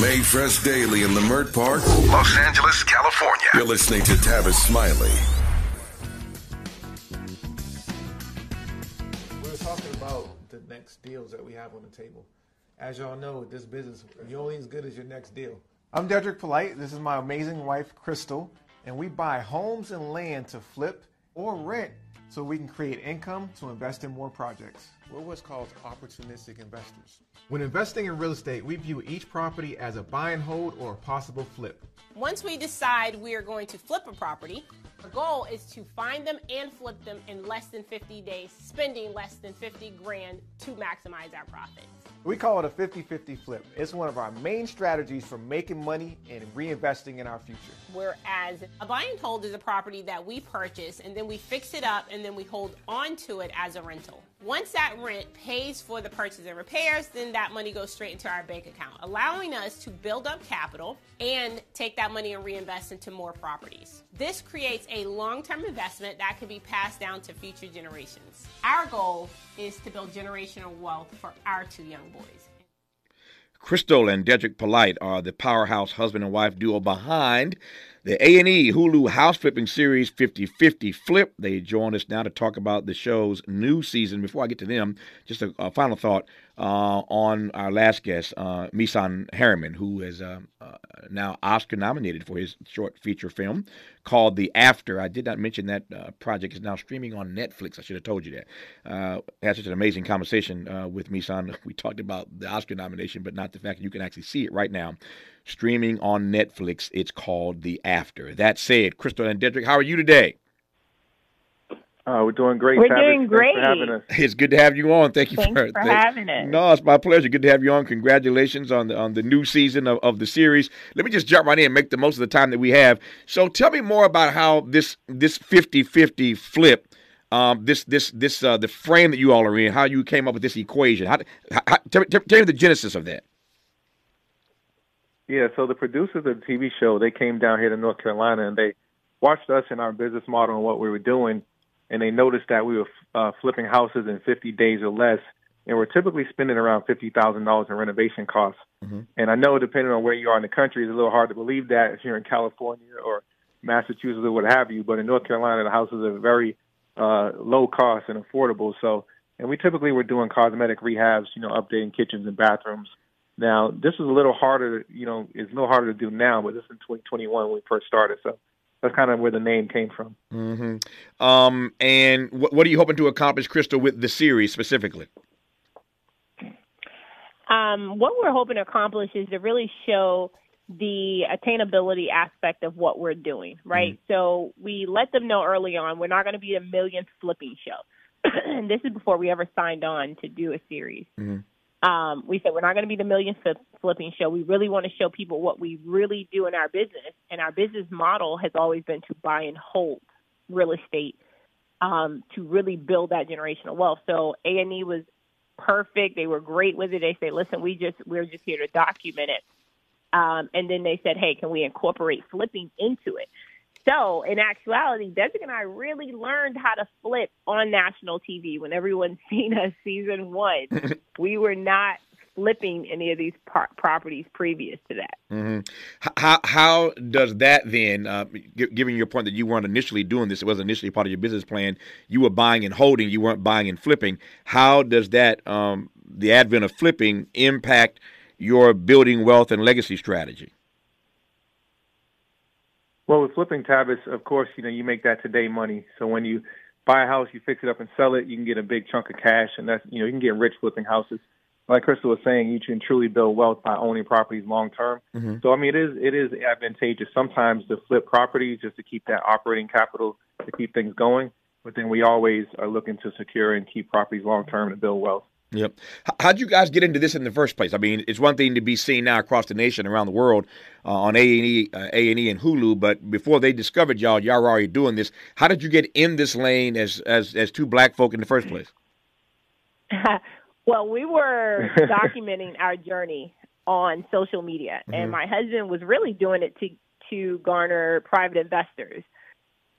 Made fresh daily in the Leimert Park, Los Angeles, California. You're listening to Tavis Smiley. We're talking about the next deals that we have on the table. As y'all know, this business, you're only as good as your next deal. I'm Dedric Polite. This is my amazing wife, Krystal, and we buy homes and land to flip or rent so we can create income to invest in more projects. We're what's called opportunistic investors. When investing in real estate, we view each property as a buy and hold or a possible flip. Once we decide we are going to flip a property, our goal is to find them and flip them in less than 50 days, spending less than 50 grand to maximize our profits. We call it a 50 50 flip. It's one of our main strategies for making money and reinvesting in our future. Whereas a buy and hold is a property that we purchase and then we fix it up and then we hold on to it as a rental. Once that rent pays for the purchase and repairs, then that money goes straight into our bank account, allowing us to build up capital and take that money and reinvest into more properties. This creates a long term investment that can be passed down to future generations. Our goal is to build generational wealth for our two young boys. Krystal and Dedric Polite are the powerhouse husband and wife duo behind the A&E Hulu house flipping series 50-50 Flip. They join us now to talk about the show's new season. Before I get to them, just a, a final thought uh, on our last guest, uh, Misan Harriman, who is uh, uh, now Oscar nominated for his short feature film called The After. I did not mention that uh, project is now streaming on Netflix. I should have told you that. Uh, had such an amazing conversation uh, with Misan. We talked about the Oscar nomination, but not the fact that you can actually see it right now streaming on Netflix. It's called The After. That said, Krystal and Dedric, how are you today? Uh, we're doing great. We're Tavis. doing Thanks great. For having us. It's good to have you on. Thank you Thanks for, for thank- having us. No, it's my pleasure. Good to have you on. Congratulations on the on the new season of, of the series. Let me just jump right in and make the most of the time that we have. So tell me more about how this this 50-50 flip um, this this this uh, the frame that you all are in, how you came up with this equation. How, how, tell, me, tell me the genesis of that. Yeah, so the producers of the TV show, they came down here to North Carolina and they watched us and our business model and what we were doing, and they noticed that we were uh, flipping houses in 50 days or less, and we're typically spending around $50,000 in renovation costs. And I know, depending on where you are in the country, it's a little hard to believe that if you're in California or Massachusetts or what have you, but in North Carolina, the houses are very uh, low cost and affordable. So, and we typically were doing cosmetic rehabs, you know, updating kitchens and bathrooms. Now, this is a little harder, you know, it's a little harder to do now, but this is in 2021 when we first started. So that's kind of where the name came from. Mm-hmm. Um, and what, what are you hoping to accomplish, Krystal, with the series specifically? Um, what we're hoping to accomplish is to really show the attainability aspect of what we're doing, right? So we let them know early on we're not going to be a million flipping show. and this is before we ever signed on to do a series. Um, we said we're not going to be the million flip, flipping show. We really want to show people what we really do in our business, and our business model has always been to buy and hold real estate um, to really build that generational wealth. So A and E was perfect. They were great with it. They say, listen, we just we're just here to document it. Um, and then they said, hey, can we incorporate flipping into it? So in actuality, Desmond and I really learned how to flip on national TV. When everyone's seen us season one, we were not flipping any of these par- properties previous to that. hmm How how does that then, uh, given your point that you weren't initially doing this, it wasn't initially part of your business plan. You were buying and holding, you weren't buying and flipping. How does that, um, the advent of flipping, impact your building wealth and legacy strategy? Well, with flipping Tavis, of course, you know, you make that today money. So when you buy a house, you fix it up and sell it, you can get a big chunk of cash, and that's, you know, you can get rich flipping houses. Like Krystal was saying, you can truly build wealth by owning properties long term. Mm-hmm. So I mean, it is it is advantageous sometimes to flip properties just to keep that operating capital to keep things going. But then we always are looking to secure and keep properties long term to build wealth. Yep. How'd you guys get into this in the first place? I mean, it's one thing to be seen now across the nation, around the world, uh, on A and E, A and E, and Hulu. But before they discovered y'all, y'all were already doing this. How did you get in this lane as as as two black folk in the first place? well, we were documenting our journey on social media, and my husband was really doing it to to garner private investors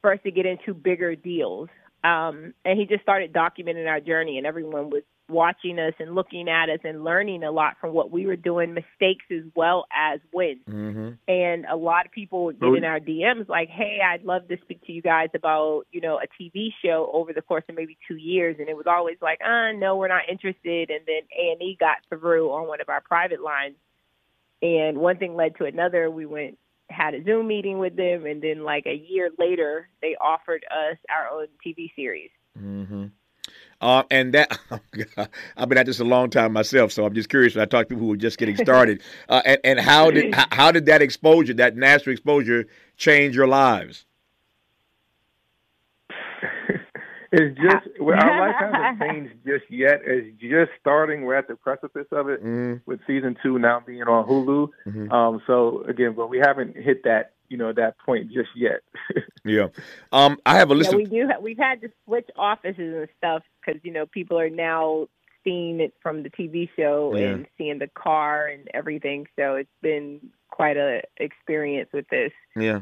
for us to get into bigger deals. Um, and he just started documenting our journey, and everyone was watching us and looking at us and learning a lot from what we were doing, mistakes as well as wins. Mm-hmm. And a lot of people would get in our DMs like, "Hey, I'd love to speak to you guys about you know a TV show over the course of maybe two years." And it was always like, "Uh, no, we're not interested." And then A and E got through on one of our private lines, and one thing led to another. We went had a Zoom meeting with them, and then like a year later, they offered us our own TV series. Mm-hmm. Uh, and that I've been at this a long time myself, so I'm just curious. When I talk to people who are just getting started, uh, and, and how did how did that exposure, that national exposure, change your lives? it's just well, our life hasn't changed just yet. It's just starting. We're at the precipice of it mm. with season two now being on Hulu. Mm-hmm. Um, so again, but we haven't hit that you know that point just yet. yeah, um, I have a list. Yeah, we do. Have, we've had to switch offices and stuff because you know people are now seeing it from the TV show Yeah. and seeing the car and everything. So it's been quite a experience with this. Yeah.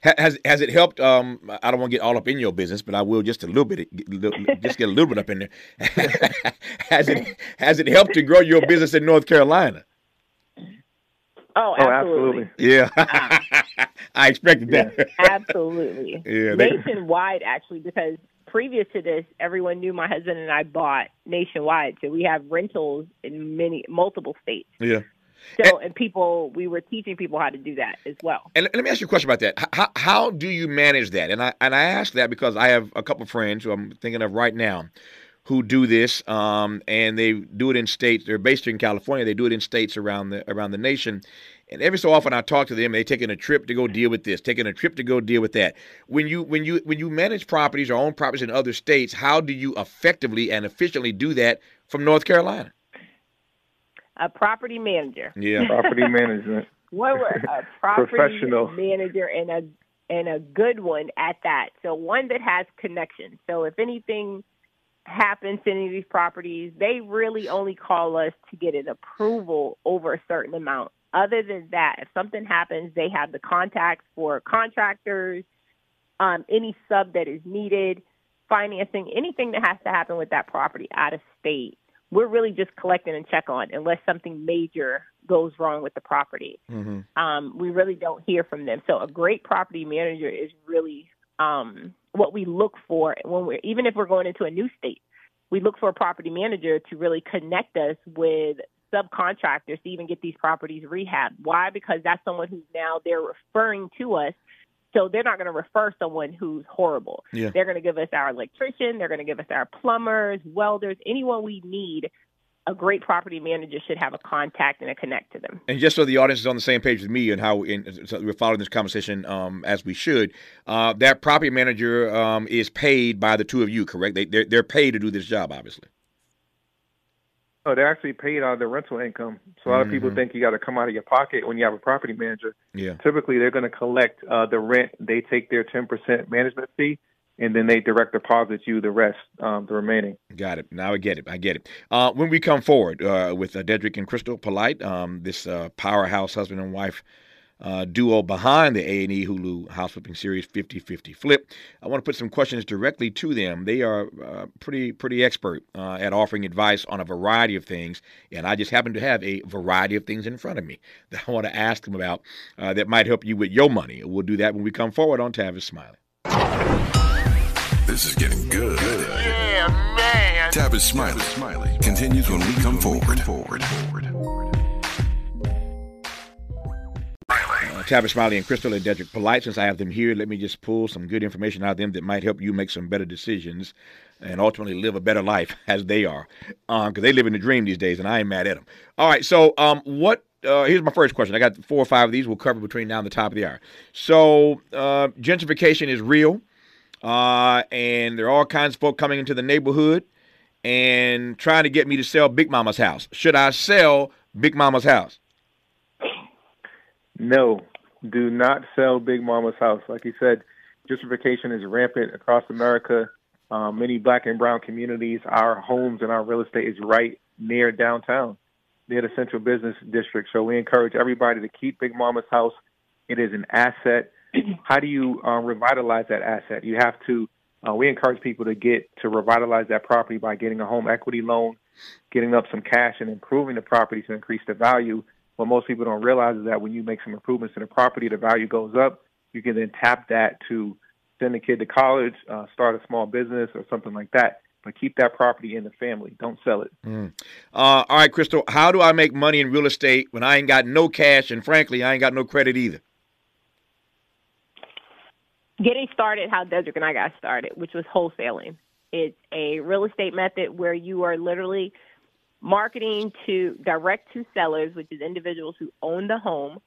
Has has it helped? Um, I don't want to get all up in your business, but I will just a little bit, just get a little bit up in there. has it has it helped to grow your business in North Carolina? Oh, oh, absolutely. absolutely. Yeah, I expected that. Absolutely. Yeah, they- nationwide, actually, because previous to this, everyone knew my husband and I bought nationwide. So we have rentals in many, multiple states. Yeah. So, and people, we were teaching people how to do that as well. And let- me ask you a question about that. How, how do you manage that? And I and I ask that because I have a couple of friends who I'm thinking of right now who do this, um, and they do it in states. They're based here in California. They do it in states around the around the nation. And every so often, I talk to them. They taking a trip to go deal with this, taking a trip to go deal with that. When you when you when you manage properties or own properties in other states, how do you effectively and efficiently do that from North Carolina? A property manager. Yeah. Property management. What were a property Professional. manager and a and a good one at that. So one that has connections. So if anything happens to any of these properties, they really only call us to get an approval over a certain amount. Other than that, if something happens, they have the contacts for contractors, um, any sub that is needed, financing, anything that has to happen with that property out of state. We're really just collecting and check on unless something major goes wrong with the property. hmm Um, we really don't hear from them. So a great property manager is really um, what we look for when we're even if we're going into a new state. We look for a property manager to really connect us with subcontractors to even get these properties rehabbed. Why? Because that's someone who's now they're referring to us. So they're not going to refer someone who's horrible. Yeah. They're going to give us our electrician. They're going to give us our plumbers, welders, anyone we need. A great property manager should have a contact and a connect to them. And just so the audience is on the same page with me and how in, so we're following this conversation um, as we should, uh, that property manager um, is paid by the two of you, correct? They, they're, they're paid to do this job, obviously. Oh, they're actually paid out of their rental income. So a lot of people Mhm. think you got to come out of your pocket when you have a property manager. Yeah. Typically, they're going to collect uh, the rent. They take their ten percent management fee, and then they direct deposit you the rest, um, the remaining. Got it. Now I get it. I get it. Uh, when we come forward uh, with uh, Dedric and Krystal Polite, um, this uh, powerhouse husband and wife uh, duo behind the A&E Hulu house flipping series 50-50 Flip, I want to put some questions directly to them. They are uh, pretty pretty expert uh, at offering advice on a variety of things, and I just happen to have a variety of things in front of me that I want to ask them about that might help you with your money. We'll do that when we come forward on Tavis Smiley. This is getting good. Yeah, man. Tavis Smiley. Smiley continues when we come forward. Forward. Uh, Tavis Smiley and Krystal and Dedric Polite. Since I have them here, let me just pull some good information out of them that might help you make some better decisions and ultimately live a better life as they are. Because they live in the dream these days, and I ain't mad at them. All right, so um, what? Uh, here's my first question. I got four or five of these. We'll cover between now and the top of the hour. So uh, gentrification is real, uh, and there are all kinds of folk coming into the neighborhood and trying to get me to sell Big Mama's house. Should I sell Big Mama's house? No, do not sell Big Mama's house. Like you said, gentrification is rampant across America. Um, many black and brown communities, our homes and our real estate is right near downtown, near the central business district. So we encourage everybody to keep Big Mama's house. It is an asset. How do you uh, revitalize that asset? You have to. Uh, we encourage people to get to revitalize that property by getting a home equity loan getting up some cash and improving the property to increase the value. What most people don't realize is that when you make some improvements to the property, the value goes up. You can then tap that to send a kid to college, uh, start a small business, or something like that. But keep that property in the family. Don't sell it. Mm. Uh, all right, Krystal. How do I make money in real estate when I ain't got no cash and frankly I ain't got no credit either? Getting started how Dedric and I got started, which was wholesaling. It's a real estate method where you are literally marketing to direct to sellers, which is individuals who own the home.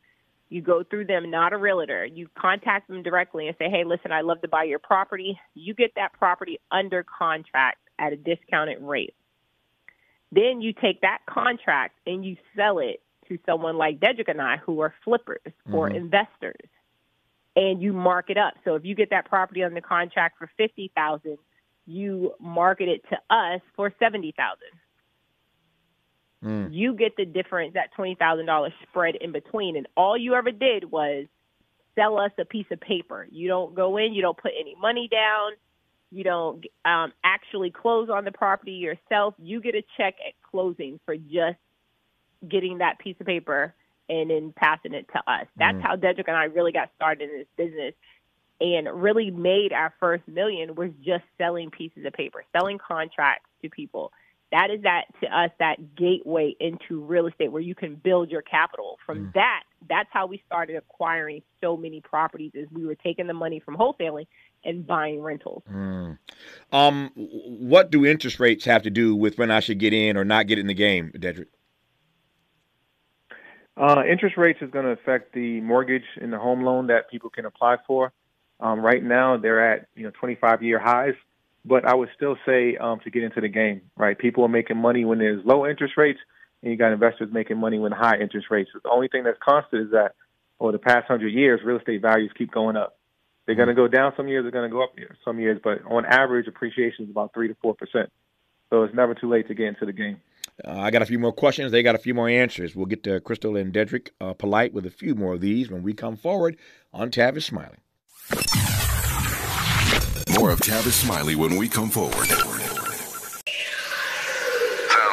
You go through them, not a realtor. You contact them directly and say, hey, listen, I'd love to buy your property. You get that property under contract at a discounted rate. Then you take that contract and you sell it to someone like Dedric and I who are flippers mm-hmm. or investors. And you mark it up. So if you get that property under contract for fifty thousand, you market it to us for seventy thousand. Mm. You get the difference, that twenty thousand dollars spread in between, and all you ever did was sell us a piece of paper. You don't go in, you don't put any money down, you don't um, actually close on the property yourself. You get a check at closing for just getting that piece of paper and then passing it to us. That's mm. how Dedric and I really got started in this business and really made our first million was just selling pieces of paper, selling contracts to people that is that to us that gateway into real estate where you can build your capital. From mm. that, that's how we started acquiring so many properties is we were taking the money from wholesaling and buying rentals. Mm. Um, what do interest rates have to do with when I should get in or not get in the game, Dedric? Uh, interest rates is going to affect the mortgage and the home loan that people can apply for. Um, right now, they're at you know 25 year highs. But I would still say um, to get into the game, right? People are making money when there's low interest rates, and you got investors making money when high interest rates. The only thing that's constant is that over the past hundred years, real estate values keep going up. They're going to go down some years, they're going to go up some years, but on average, appreciation is about three to four percent. So it's never too late to get into the game. Uh, I got a few more questions. They got a few more answers. We'll get to Krystal and Dedric uh, Polite with a few more of these when we come forward on Tavis Smiley. More of Tavis Smiley when we come forward.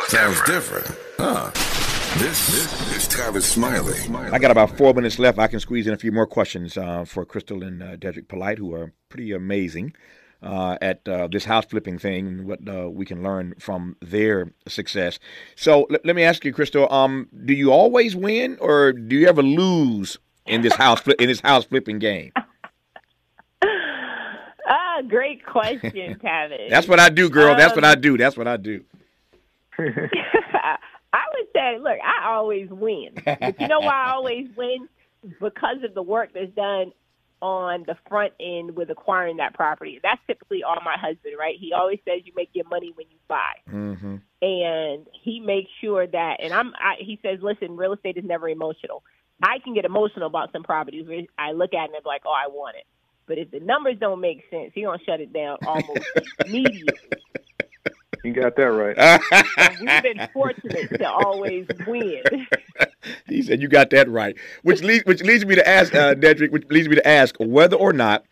Sounds different. Huh. This, this is Tavis Smiley. I got about four minutes left. I can squeeze in a few more questions uh, for Krystal and uh, Dedric Polite, who are pretty amazing uh, at uh, this house flipping thing and what uh, we can learn from their success. So l- let me ask you, Krystal, um, do you always win or do you ever lose in this house fli- in this house flipping game? Ah, great question, Kevin. That's what I do, girl. Um, That's what I um, do. That's what I do. I would say, look, I always win. But you know why I always win? Because of the work that's done on the front end with acquiring that property. That's typically all my husband, right? He always says you make your money when you buy, mm-hmm. and he makes sure that. And I'm, I, he says, listen, real estate is never emotional. I can get emotional about some properties. I look at it and I'm like, oh, I want it. But if the numbers don't make sense, he gonna shut it down almost immediately. You got that right. we've been fortunate to always win. he said you got that right, which leads which leads me to ask uh, Dedric, which leads me to ask whether or not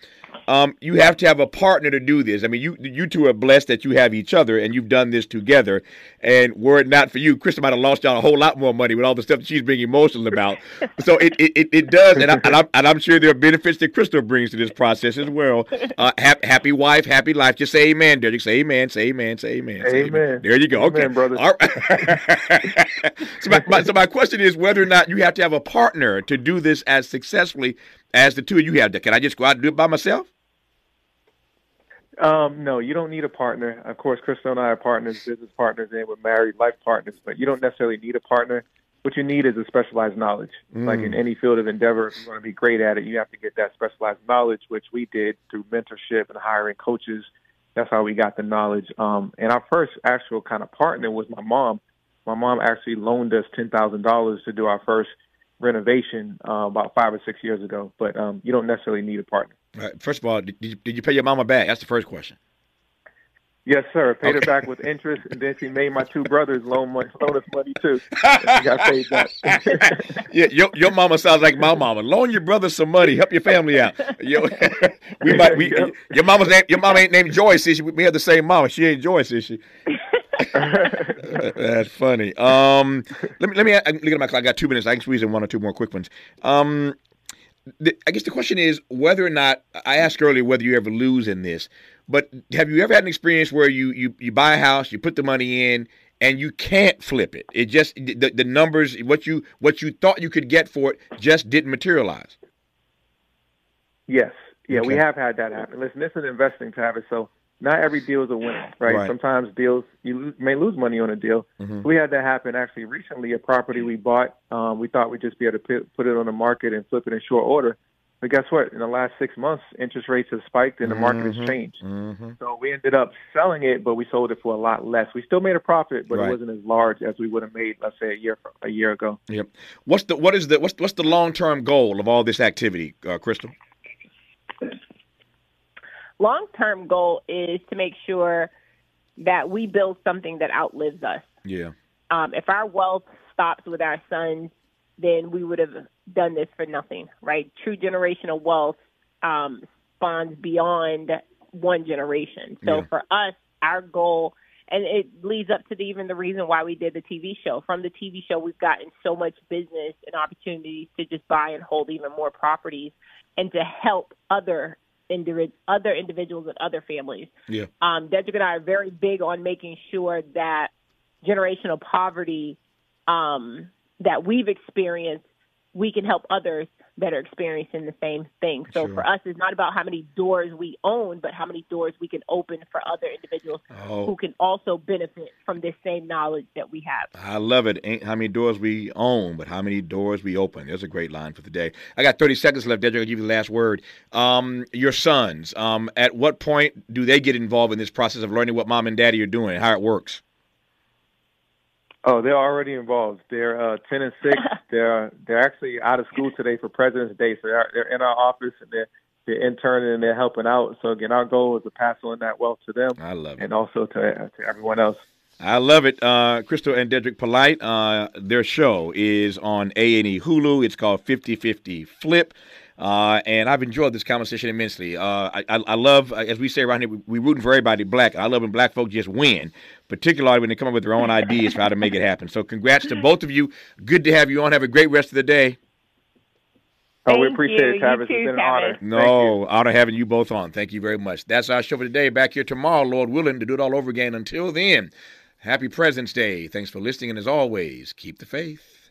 um, you have to have a partner to do this. I mean, you you two are blessed that you have each other and you've done this together. And were it not for you, Krista might have lost y'all a whole lot more money with all the stuff that she's being emotional about. so it, it, it, does, and, I, and, I'm, and I'm sure there are benefits that Krystal brings to this process as well. Uh, happy, happy wife, happy life. Just say amen, Derek. Say amen, say amen, say amen. Say amen. amen. There you go. Amen, okay, brother. All right. so, my, my, so my question is whether or not you have to have a partner to do this as successfully as the two of you have. Can I just go out and do it by myself? Um, no, you don't need a partner. Of course, Krystal and I are partners, business partners, and we're married life partners, but you don't necessarily need a partner. What you need is a specialized knowledge. Mm. Like in mm. any field of endeavor, if you want to be great at it, you have to get that specialized knowledge, which we did through mentorship and hiring coaches. That's how we got the knowledge. Um, and our first actual kind of partner was my mom. My mom actually loaned us $10,000 to do our first renovation uh, about five or six years ago. But um, you don't necessarily need a partner. Right. First of all, did you, did you pay your mama back? That's the first question. Yes, sir. Paid okay. her back with interest, and then she made my two brothers loan money, loan us money too. got paid back. yeah, your your mama sounds like my mama. Loan your brother some money, help your family out. Yo, we might we, your mama's name, your mama ain't named Joyce, is she? We have the same mama. She ain't Joyce, is she? That's funny. Um, let me let me look at my clock. I got two minutes. I can squeeze in one or two more quick ones. Um, the, I guess the question is whether or not I asked earlier whether you ever lose in this, but have you ever had an experience where you you you buy a house, you put the money in, and you can't flip it? It just the, the numbers what you what you thought you could get for it just didn't materialize. Yes, yeah, Okay. we have had that happen. Listen, this is investing, Travis. So not every deal is a winner, right? Right. Sometimes deals you may lose money on a deal. Mhm. We had that happen actually recently. A property we bought, um, we thought we'd just be able to put, put it on the market and flip it in short order. But guess what? In the last six months, interest rates have spiked and the market Mhm. has changed. Mm-hmm. So we ended up selling it, but we sold it for a lot less. We still made a profit, but Right. it wasn't as large as we would have made, let's say, a year a year ago. Yep. What's the what is the what's what's the long term goal of all this activity, uh, Krystal? Long term goal is to make sure that we build something that outlives us. Yeah. Um, if our wealth stops with our sons, then we would have done this for nothing, right? True generational wealth um, spawns beyond one generation. So Yeah. for us, our goal, and it leads up to the, even the reason why we did the TV show. From the TV show, we've gotten so much business and opportunities to just buy and hold even more properties, and to help other individ- other individuals and other families. Yeah. Um, Dedric and I are very big on making sure that generational poverty um, that we've experienced, we can help others that are experiencing the same thing. So Sure. for us, it's not about how many doors we own, but how many doors we can open for other individuals Oh. who can also benefit from this same knowledge that we have. I love it. Ain't how many doors we own, but how many doors we open. There's a great line for the day. I got 30 seconds left. Dedric, I'll give you the last word. Um, your sons, um, at what point do they get involved in this process of learning what mom and daddy are doing, how it works? Oh, they're already involved. They're uh, ten and six. they're they're actually out of school today for President's Day, so they're, they're in our office and they're they're interning and they're helping out. So again, our goal is to pass on that wealth to them I love it. and also to to everyone else. I love it. Uh, Krystal and Dedric Polite, uh, their show is on A&E Hulu. It's called 50-50 Flip. Uh, and I've enjoyed this conversation immensely. Uh, I, I, I love, as we say around here, we, we rooting for everybody black. I love when black folk just win, particularly when they come up with their own ideas for how to make it happen. So congrats to both of you. Good to have you on. Have a great rest of the day. Oh, we Thank appreciate you. it, Travis. You too, it's been an honor. No, honor having you both on. Thank you very much. That's our show for today. Back here tomorrow, Lord willing, to do it all over again. Until then, happy President's Day. Thanks for listening, and as always, keep the faith.